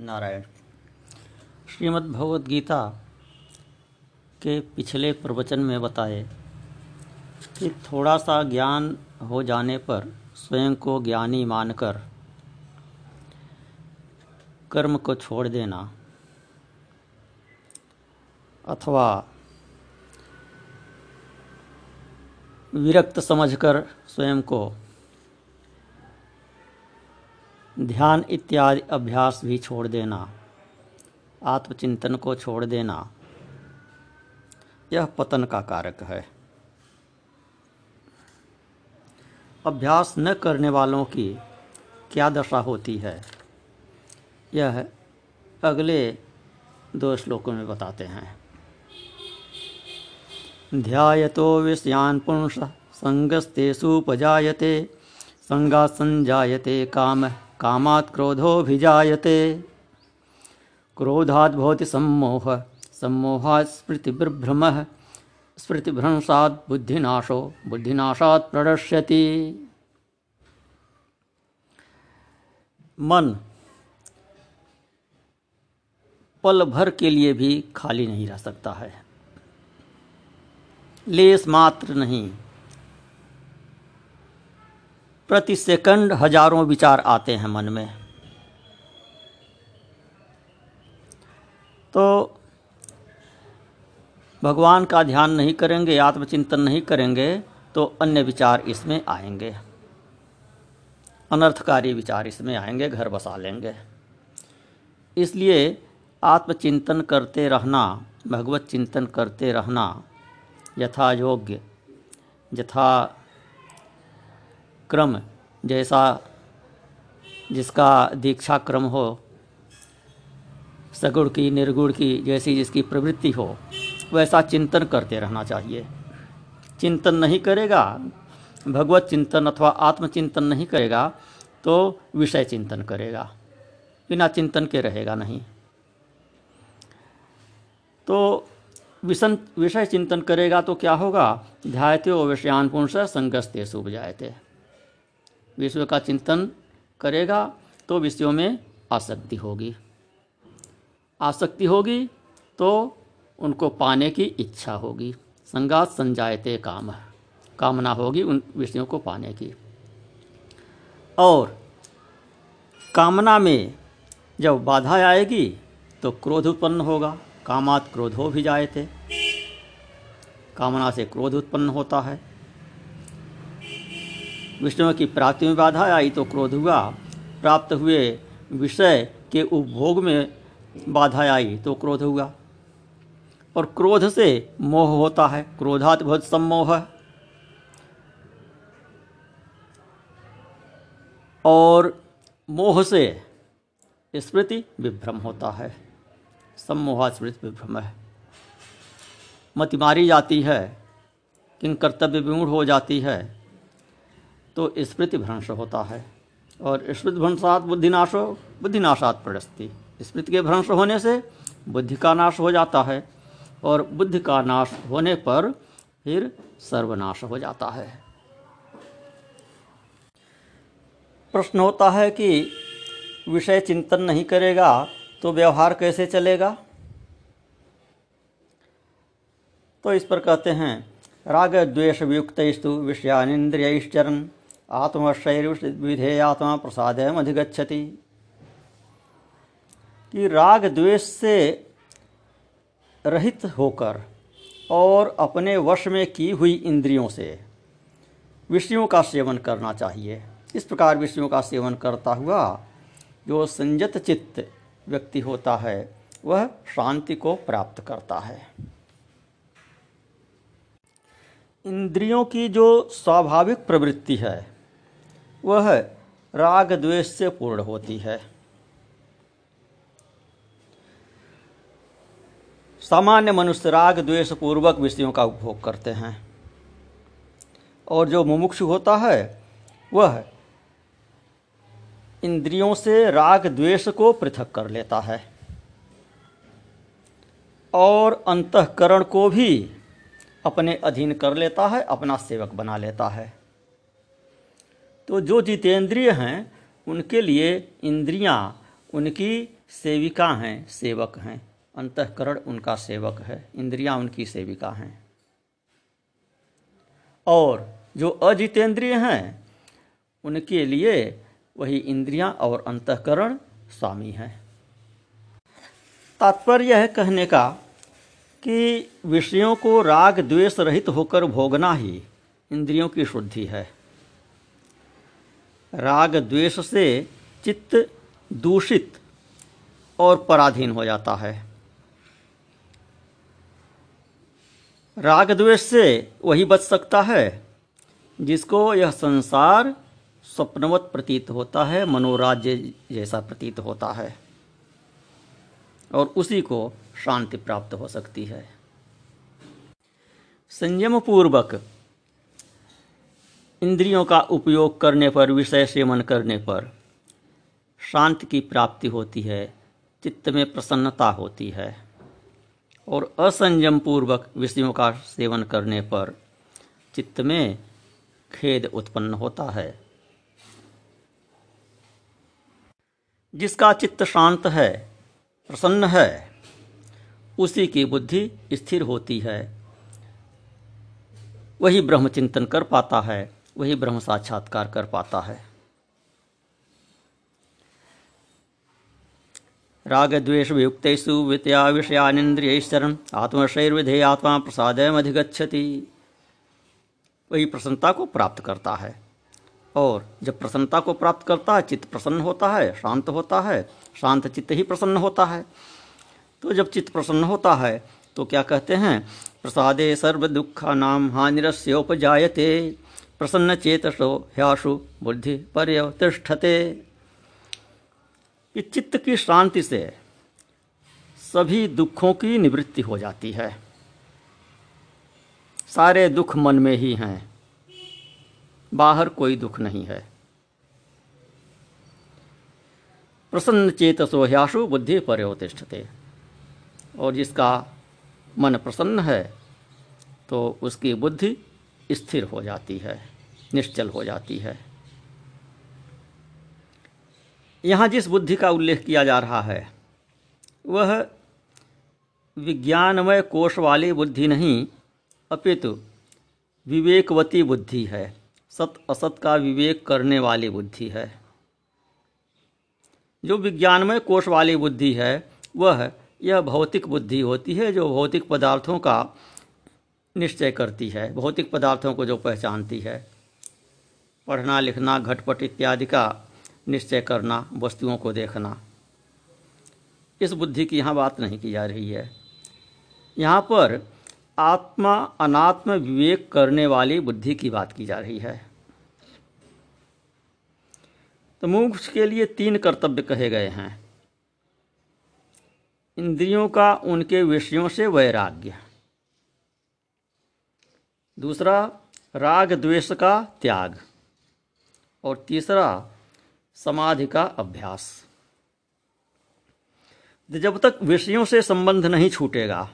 नारायण। श्रीमद् भगवद गीता के पिछले प्रवचन में बताए कि थोड़ा सा ज्ञान हो जाने पर स्वयं को ज्ञानी मानकर कर्म को छोड़ देना अथवा विरक्त समझकर स्वयं को ध्यान इत्यादि अभ्यास भी छोड़ देना। आत्मचिंतन को छोड़ देना। यह पतन का कारक है। अभ्यास न करने वालों की क्या दशा होती है? यह अगले दो श्लोकों में बताते हैं। ध्यायतो विषयान पुंस संगस्तेषुपजायते संगा संजायते काम। कामात् क्रोधोभिजायते क्रोधात् भवति सम्मोह, सम्मोहात् स्मृतिविभ्रमः स्मृतिभ्रंशात् बुद्धिनाशो, बुद्धिनाशात् प्रणश्यति मन पल भर के लिए भी खाली नहीं रह सकता है। लेस मात्र नहीं। प्रति सेकंड हज़ारों विचार आते हैं मन में। तो भगवान का ध्यान नहीं करेंगे, आत्मचिंतन नहीं करेंगे तो अन्य विचार इसमें आएँगे। अनर्थकारी विचार इसमें आएँगे, घर बसा लेंगे। इसलिए आत्मचिंतन करते रहना, भगवत चिंतन करते रहना यथा योग्य यथा क्रम जैसा जिसका दीक्षा क्रम हो, सगुण की, निर्गुण की, जैसी जिसकी प्रवृत्ति हो, वैसा चिंतन करते रहना चाहिए। चिंतन नहीं करेगा, भगवत चिंतन अथवा आत्मचिंतन नहीं करेगा तो विषय चिंतन करेगा, बिना चिंतन के रहेगा नहीं। तो विषन विषय चिंतन करेगा तो क्या होगा? ध्यायते और विषयान पुंस संगस्ते शुभ जायते विश्व का चिंतन करेगा तो विषयों में आसक्ति होगी। आसक्ति होगी तो उनको पाने की इच्छा होगी। संगात संजायते काम, कामना होगी उन विषयों को पाने की। और कामना में जब बाधा आएगी तो क्रोध उत्पन्न होगा। कामात क्रोधो भी जाए थे कामना से क्रोध उत्पन्न होता है। विष्णु की प्राप्ति में बाधा आई तो क्रोध हुआ। प्राप्त हुए विषय के उपभोग में बाधा आई तो क्रोध हुआ। और क्रोध से मोह होता है। क्रोधात बहुत सम्मोह। और मोह से स्मृति विभ्रम होता है। सम्मोहा स्मृति विभ्रम है। मति मारी जाती है किन कर्तव्य विमूढ़ हो जाती है। तो स्मृति भ्रंश होता है। और स्मृति भ्रंशात बुद्धिनाशो, बुद्धिनाशात प्रस्ति स्मृति के भ्रंश होने से बुद्धि का नाश हो जाता है और बुद्धि का नाश होने पर फिर सर्वनाश हो जाता है। प्रश्न होता है कि विषय चिंतन नहीं करेगा तो व्यवहार कैसे चलेगा? तो इस पर कहते हैं, राग द्वेष वियुक्तस्तु विषयानिंद्रियश्चरन आत्मशैर विधेय आत्मा प्रसाद अधिगछति कि राग द्वेष से रहित होकर और अपने वश में की हुई इंद्रियों से विषयों का सेवन करना चाहिए। इस प्रकार विषयों का सेवन करता हुआ जो संयत चित्त व्यक्ति होता है, वह शांति को प्राप्त करता है। इंद्रियों की जो स्वाभाविक प्रवृत्ति है वह राग द्वेष से पूर्ण होती है। सामान्य मनुष्य राग द्वेष पूर्वक विषयों का उपभोग करते हैं। और जो मुमुक्षु होता है, वह इंद्रियों से राग द्वेष को पृथक कर लेता है। और अंतकरण को भी अपने अधीन कर लेता है, अपना सेवक बना लेता है। तो जो जितेंद्रिय हैं, उनके लिए इंद्रियाँ उनकी सेविका हैं, सेवक हैं। अंतकरण उनका सेवक है, इंद्रियाँ उनकी सेविका हैं। और जो अजितेंद्रिय हैं, उनके लिए वही इंद्रियाँ और अंतकरण स्वामी हैं। तात्पर्य है कहने का कि विषयों को राग द्वेष रहित होकर भोगना ही इंद्रियों की शुद्धि है। राग द्वेष से चित्त दूषित और पराधीन हो जाता है। राग द्वेष से वही बच सकता है, जिसको यह संसार स्वप्नवत प्रतीत होता है, मनोराज्य जैसा प्रतीत होता है, और उसी को शांति प्राप्त हो सकती है। संयम पूर्वक इंद्रियों का उपयोग करने पर, विषय सेवन करने पर शांति की प्राप्ति होती है, चित्त में प्रसन्नता होती है। और असंयम पूर्वक विषयों का सेवन करने पर चित्त में खेद उत्पन्न होता है। जिसका चित्त शांत है, प्रसन्न है, उसी की बुद्धि स्थिर होती है। वही ब्रह्मचिंतन कर पाता है। वही ब्रह्म साक्षात्कार कर पाता है। राग द्वेष वियुक्तेषु वित्या विषयानिंद्रियश्चरण आत्मशैर्विधेय आत्मा प्रसादमधिगछति वही प्रसन्नता को प्राप्त करता है। और जब प्रसन्नता को प्राप्त करता है, चित्त प्रसन्न होता है, शांत होता है, शांत चित्त ही प्रसन्न होता है। तो जब चित्त प्रसन्न होता है तो क्या कहते हैं? प्रसादे सर्व दुखा नाम हानिरस्य प्रसन्न चेतसो ह्याशु बुद्धि पर्यतिष्ठते कि चित्त की शांति से सभी दुखों की निवृत्ति हो जाती है। सारे दुख मन में ही हैं। बाहर कोई दुख नहीं है। प्रसन्न चेतसो ह्याशु बुद्धि पर्योतिष्ठते और जिसका मन प्रसन्न है तो उसकी बुद्धि स्थिर हो जाती है, निश्चल हो जाती है। यहाँ जिस बुद्धि का उल्लेख किया जा रहा है, वह विज्ञानमय कोष वाली बुद्धि नहीं, अपितु विवेकवती बुद्धि है। सत असत का विवेक करने वाली बुद्धि है। जो विज्ञानमय कोष वाली बुद्धि है, वह यह भौतिक बुद्धि होती है, जो भौतिक पदार्थों का निश्चय करती है, भौतिक पदार्थों को जो पहचानती है। पढ़ना, लिखना, घटपट इत्यादि का निश्चय करना, वस्तुओं को देखना। इस बुद्धि की यहाँ बात नहीं की जा रही है। यहाँ पर आत्मा, अनात्म विवेक करने वाली बुद्धि की बात की जा रही है। तो मोक्ष के लिए तीन कर्तव्य कहे गए हैं। इंद्रियों का, उनके विषयों से वैराग्य। दूसरा, राग द्वेष का त्याग। और तीसरा, समाधि का अभ्यास। जब तक विषयों से संबंध नहीं छूटेगा,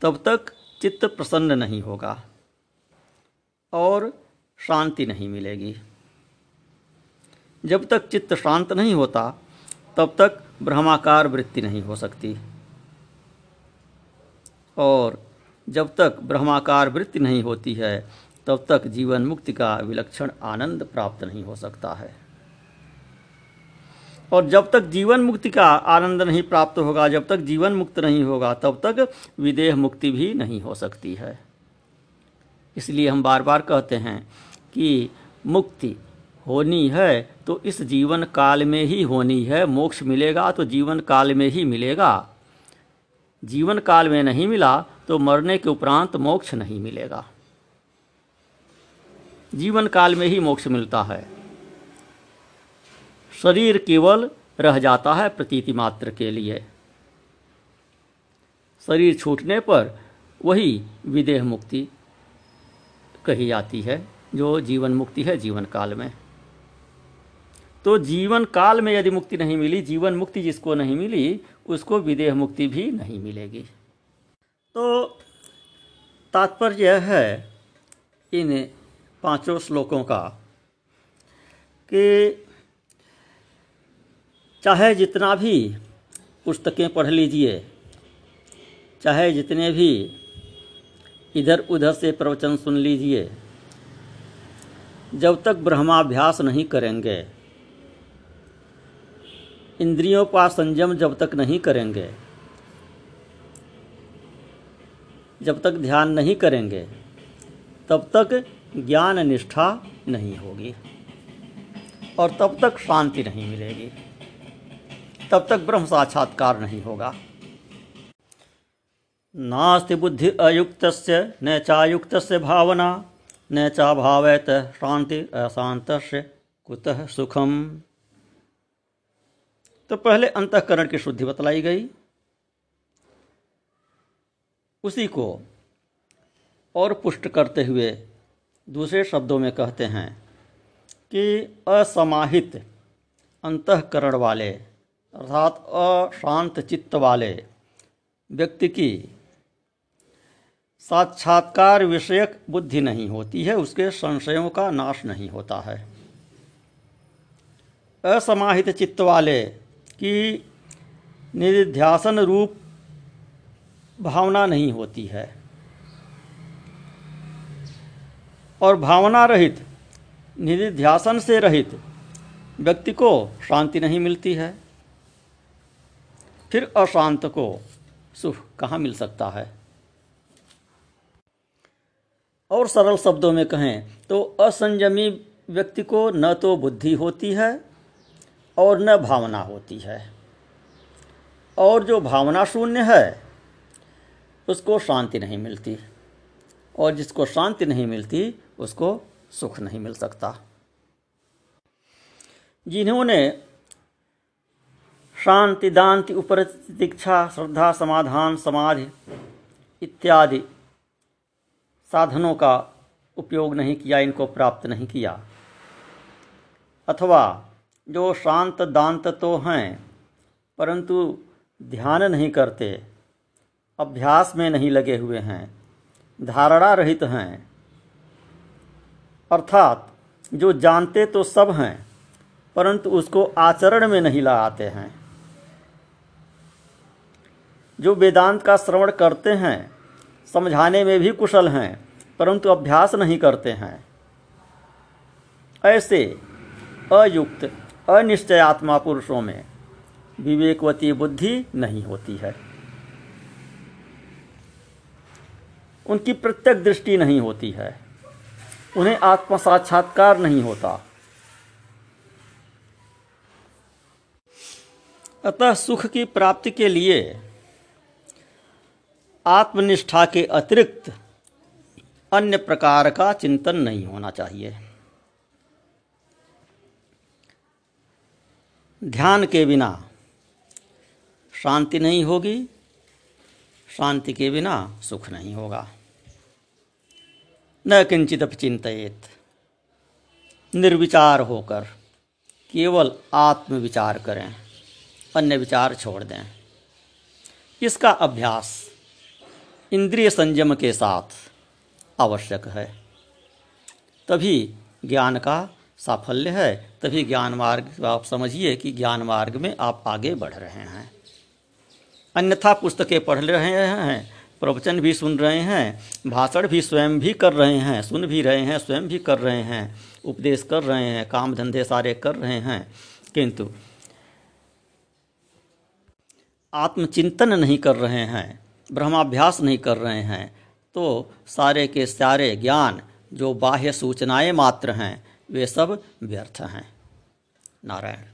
तब तक चित्त प्रसन्न नहीं होगा और शांति नहीं मिलेगी। जब तक चित्त शांत नहीं होता, तब तक ब्रह्माकार वृत्ति नहीं हो सकती। और जब तक ब्रह्माकार वृत्ति नहीं होती है, तब तक जीवन मुक्ति का विलक्षण आनंद प्राप्त नहीं हो सकता है। और जब तक जीवन मुक्ति का आनंद नहीं प्राप्त होगा, जब तक जीवन मुक्त नहीं होगा, तब तक विदेह मुक्ति भी नहीं हो सकती है। इसलिए हम बार बार कहते हैं कि मुक्ति होनी है तो इस जीवन काल में ही होनी है। मोक्ष मिलेगा तो जीवन काल में ही मिलेगा। जीवन काल में नहीं मिला तो मरने के उपरांत मोक्ष नहीं मिलेगा। जीवन काल में ही मोक्ष मिलता है। शरीर केवल रह जाता है प्रतीति मात्र के लिए। शरीर छूटने पर वही विदेह मुक्ति कही जाती है, जो जीवन मुक्ति है जीवन काल में। तो जीवन काल में यदि मुक्ति नहीं मिली, जीवन मुक्ति जिसको नहीं मिली, उसको विदेह मुक्ति भी नहीं मिलेगी। तो तात्पर्य यह है इन पाँचों श्लोकों का कि चाहे जितना भी पुस्तकें पढ़ लीजिए, चाहे जितने भी इधर उधर से प्रवचन सुन लीजिए, जब तक ब्रह्माभ्यास नहीं करेंगे, इंद्रियों का संयम जब तक नहीं करेंगे जब तक ध्यान नहीं करेंगे, तब तक ज्ञान निष्ठा नहीं होगी और तब तक शांति नहीं मिलेगी। तब तक ब्रह्म साक्षात्कार नहीं होगा। नास्ति बुद्धि अयुक्त से न चायुक्त भावना, न चा भावैत शांति अशांत कुतः सुखम। तो पहले अंतकरण की शुद्धि बतलाई गई। उसी को और पुष्ट करते हुए दूसरे शब्दों में कहते हैं कि असमाहित अंतकरण वाले, अर्थात अशांत चित्त वाले व्यक्ति की साक्षात्कार विषयक बुद्धि नहीं होती है, उसके संशयों का नाश नहीं होता है। असमाहित चित्त वाले की निध्यासन रूप भावना नहीं होती है। और भावना रहित, निधिध्यासन से रहित व्यक्ति को शांति नहीं मिलती है। फिर अशांत को सुख कहाँ मिल सकता है? और सरल शब्दों में कहें तो असंयमी व्यक्ति को न तो बुद्धि होती है और न भावना होती है। और जो भावना शून्य है उसको शांति नहीं मिलती। और जिसको शांति नहीं मिलती, उसको सुख नहीं मिल सकता। जिन्होंने शांति दांति उपर दीक्षा, श्रद्धा, समाधान, समाधि इत्यादि साधनों का उपयोग नहीं किया, इनको प्राप्त नहीं किया। अथवा जो शांत, दांत तो हैं, परंतु ध्यान नहीं करते अभ्यास में नहीं लगे हुए हैं, धारणा रहित हैं। अर्थात, जो जानते तो सब हैं, परंतु उसको आचरण में नहीं लगाते हैं। जो वेदांत का श्रवण करते हैं, समझाने में भी कुशल हैं, परंतु अभ्यास नहीं करते हैं। ऐसे, अयुक्त, अनिश्चयात्मा पुरुषों में विवेकवती बुद्धि नहीं होती है। उनकी प्रत्यक्ष दृष्टि नहीं होती है। उन्हें आत्म साक्षात्कार नहीं होता। अतः सुख की प्राप्ति के लिए आत्मनिष्ठा के अतिरिक्त अन्य प्रकार का चिंतन नहीं होना चाहिए। ध्यान के बिना शांति नहीं होगी। शांति के बिना सुख नहीं होगा। न किंचित चिंतित, निर्विचार होकर केवल आत्मविचार करें, अन्य विचार छोड़ दें। इसका अभ्यास इंद्रिय संयम के साथ आवश्यक है। तभी ज्ञान का साफल्य है, तभी ज्ञान मार्ग, आप समझिए कि ज्ञान मार्ग में आप आगे बढ़ रहे हैं। अन्यथा पुस्तकें पढ़ रहे हैं, प्रवचन भी सुन रहे हैं, भाषण भी स्वयं भी कर रहे हैं, सुन भी रहे हैं, स्वयं भी कर रहे हैं, उपदेश कर रहे हैं, काम धंधे सारे कर रहे हैं। किंतु आत्मचिंतन नहीं कर रहे हैं, ब्रह्माभ्यास नहीं कर रहे हैं तो सारे के सारे ज्ञान, जो बाह्य सूचनाएँ मात्र हैं, वे सब व्यर्थ हैं। नारायण।